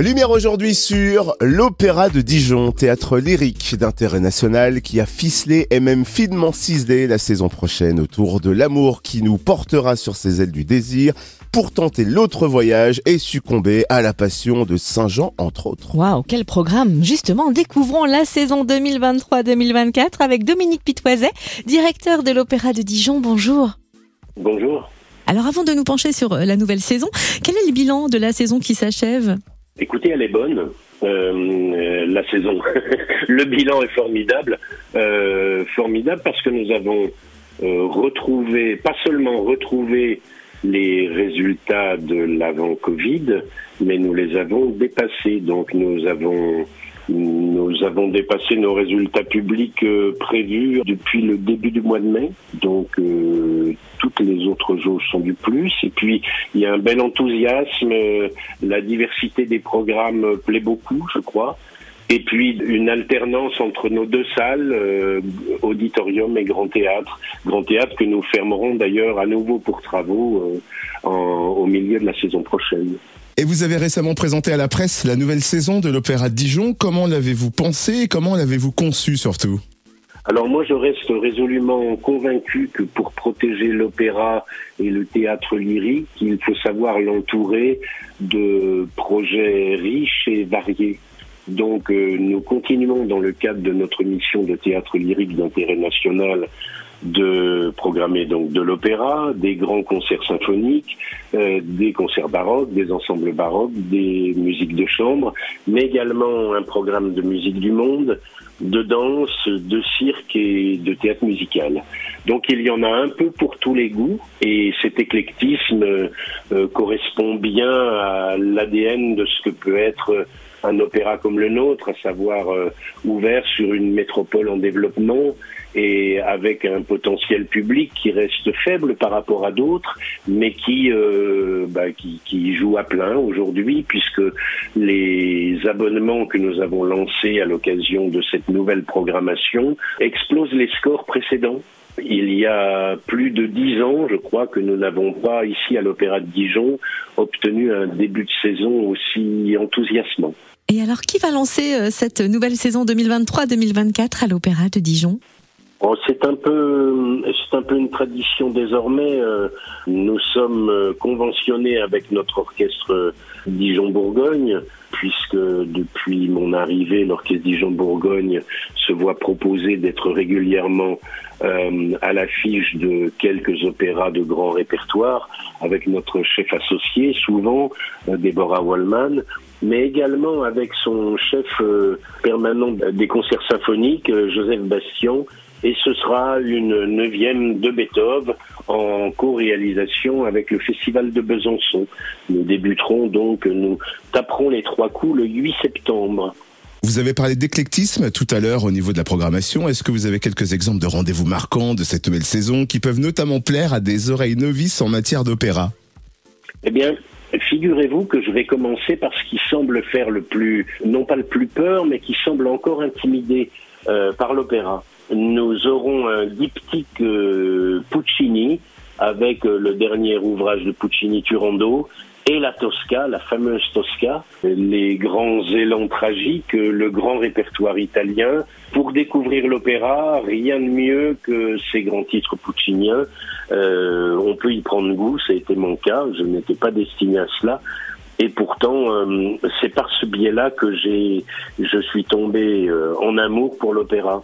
Lumière aujourd'hui sur l'Opéra de Dijon, théâtre lyrique d'intérêt national qui a ficelé et même finement ciselé la saison prochaine autour de l'amour qui nous portera sur ses ailes du désir pour tenter l'autre voyage et succomber à la passion de Saint-Jean entre autres. Waouh, quel programme Justement, découvrons la saison 2023-2024 avec Dominique Pitoiset, directeur de l'Opéra de Dijon. Bonjour. Bonjour. Alors avant de nous pencher sur la nouvelle saison, quel est le bilan de la saison qui s'achève? Écoutez, elle est bonne. Euh, euh, la saison, le bilan est formidable, euh, formidable parce que nous avons retrouvé, pas seulement retrouvé les résultats de l'avant Covid, mais nous les avons dépassés. Donc nous avons nous avons dépassé nos résultats publics euh, prévus depuis le début du mois de mai. Donc euh, toutes les autres jauges sont du plus. Et puis il y a un bel enthousiasme. Euh, la diversité des programmes plaît beaucoup, je crois. Et puis une alternance entre nos deux salles, auditorium et grand théâtre. Grand théâtre que nous fermerons d'ailleurs à nouveau pour travaux au milieu de la saison prochaine. Et vous avez récemment présenté à la presse la nouvelle saison de l'Opéra de Dijon. Comment l'avez-vous pensé et comment l'avez-vous conçu surtout? Alors moi, je reste résolument convaincu que pour protéger l'opéra et le théâtre lyrique, il faut savoir l'entourer de projets riches et variés. Donc euh, nous continuons dans le cadre de notre mission de théâtre lyrique d'intérêt national de programmer donc de l'opéra, des grands concerts symphoniques, euh, des concerts baroques, des ensembles baroques, des musiques de chambre, mais également un programme de musique du monde, de danse, de cirque et de théâtre musical. Donc il y en a un peu pour tous les goûts et cet éclectisme euh, correspond bien à l'ADN de ce que peut être un opéra comme le nôtre, à savoir euh, ouvert sur une métropole en développement et avec un potentiel public qui reste faible par rapport à d'autres, mais qui, euh, bah, qui, qui joue à plein aujourd'hui, puisque les abonnements que nous avons lancés à l'occasion de cette nouvelle programmation explosent les scores précédents. Il y a plus de dix ans, je crois, que nous n'avons pas, ici à l'Opéra de Dijon, obtenu un début de saison aussi enthousiasmant. Et alors, qui va lancer euh, cette nouvelle saison 2023-2024 à l'Opéra de Dijon? Oh, c'est un peu, c'est un peu une tradition désormais. Euh, nous sommes euh, conventionnés avec notre orchestre Dijon-Bourgogne, puisque depuis mon arrivée, l'orchestre Dijon-Bourgogne se voit proposer d'être régulièrement à l'affiche de quelques opéras de grand répertoire, avec notre chef associé, souvent Deborah Wallman, mais également avec son chef permanent des concerts symphoniques, Joseph Bastien, et ce sera une neuvième de Beethoven en co-réalisation avec le Festival de Besançon. Nous débuterons donc, nous taperons les trois coups le 8 septembre. Vous avez parlé d'éclectisme tout à l'heure au niveau de la programmation. Est-ce que vous avez quelques exemples de rendez-vous marquants de cette nouvelle saison qui peuvent notamment plaire à des oreilles novices en matière d'opéra? Eh bien, Figurez-vous que je vais commencer par ce qui semble faire le plus, non pas le plus peur, mais qui semble encore intimider euh, par l'opéra. Nous aurons un diptyque euh, Puccini avec euh, le dernier ouvrage de Puccini Turando et la Tosca, la fameuse Tosca, les grands élans tragiques, le grand répertoire italien. Pour découvrir l'opéra, rien de mieux que ces grands titres pucciniens. Euh, on peut y prendre goût, ça a été mon cas, je n'étais pas destiné à cela. Et pourtant, euh, c'est par ce biais-là que j'ai, je suis tombé en amour pour l'opéra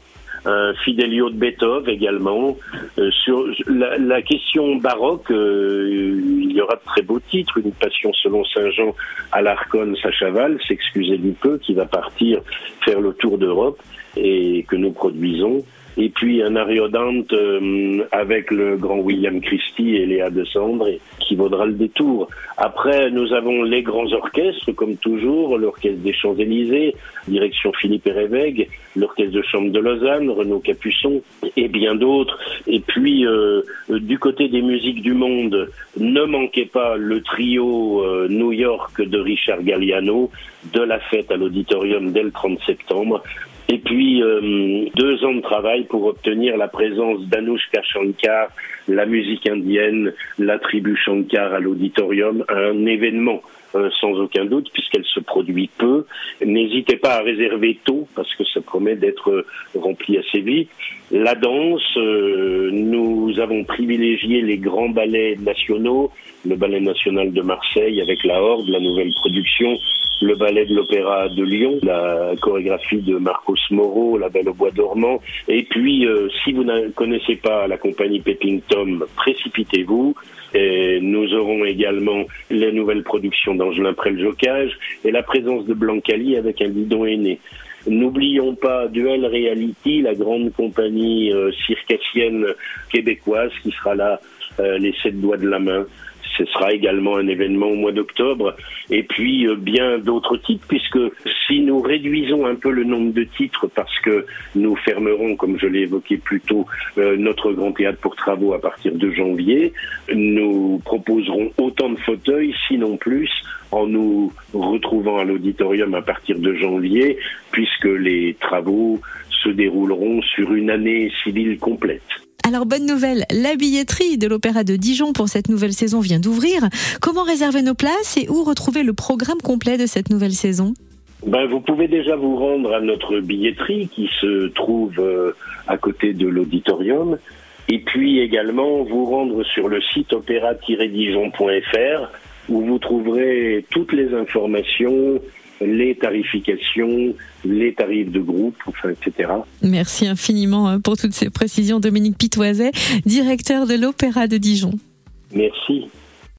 Fidelio de Beethoven également. Euh, sur la, question baroque, euh, il y aura de très beaux titres. Une passion selon Saint Jean à l'Arconne, Sachaval, s'excuser du peu, qui va partir faire le tour d'Europe et que nous produisons et puis un Ariodante euh, avec le grand William Christie et Léa de Sandre qui vaudra le détour. Après, nous avons les grands orchestres, comme toujours, l'orchestre des Champs-Élysées, direction Philippe Révègue, l'orchestre de chambre de Lausanne, Renaud Capuçon et bien d'autres. Et puis, euh, du côté des musiques du monde, ne manquez pas le trio euh, New York de Richard Galliano, de la fête à l'auditorium dès le 30 septembre, et puis euh, deux ans de travail pour obtenir la présence d'Anushka Shankar, la musique indienne, la tribu Shankar à l'auditorium, un événement euh, sans aucun doute, puisqu'elle se produit peu. N'hésitez pas à réserver tôt, parce que ça promet d'être rempli assez vite. La danse, euh, nous avons privilégié les grands ballets nationaux, le Ballet national de Marseille avec la Horde, la nouvelle production, le ballet de l'Opéra de Lyon, la chorégraphie de Marcos Moreau, La Belle au Bois dormant. Et puis, euh, si vous ne connaissez pas la compagnie Pepping Tom, précipitez-vous. Et nous aurons également les nouvelles productions d'Angelin Preljocage et la présence de Blancali avec un bidon aîné. N'oublions pas Duel Reality, la grande compagnie euh, circassienne québécoise qui sera là euh, les sept doigts de la main ce sera également un événement au mois d'octobre. Et puis euh, bien d'autres titres, puisque si nous réduisons un peu le nombre de titres, parce que nous fermerons, comme je l'ai évoqué plus tôt, euh, notre grand théâtre pour travaux à partir de janvier, nous proposerons autant de fauteuils, sinon plus, en nous retrouvant à l'auditorium à partir de janvier, puisque les travaux se dérouleront sur une année civile complète. Alors bonne nouvelle, la billetterie de l'Opéra de Dijon pour cette nouvelle saison vient d'ouvrir. Comment réserver nos places et où retrouver le programme complet de cette nouvelle saison? Ben, vous pouvez déjà vous rendre à notre billetterie qui se trouve euh, à côté de l'auditorium et puis également vous rendre sur le site opéra-dijon.fr où vous trouverez toutes les informations les tarifications, les tarifs de groupe, enfin, etc. Merci infiniment euh, pour toutes ces précisions, Dominique Pitoiset, directeur de l'Opéra de Dijon. Merci.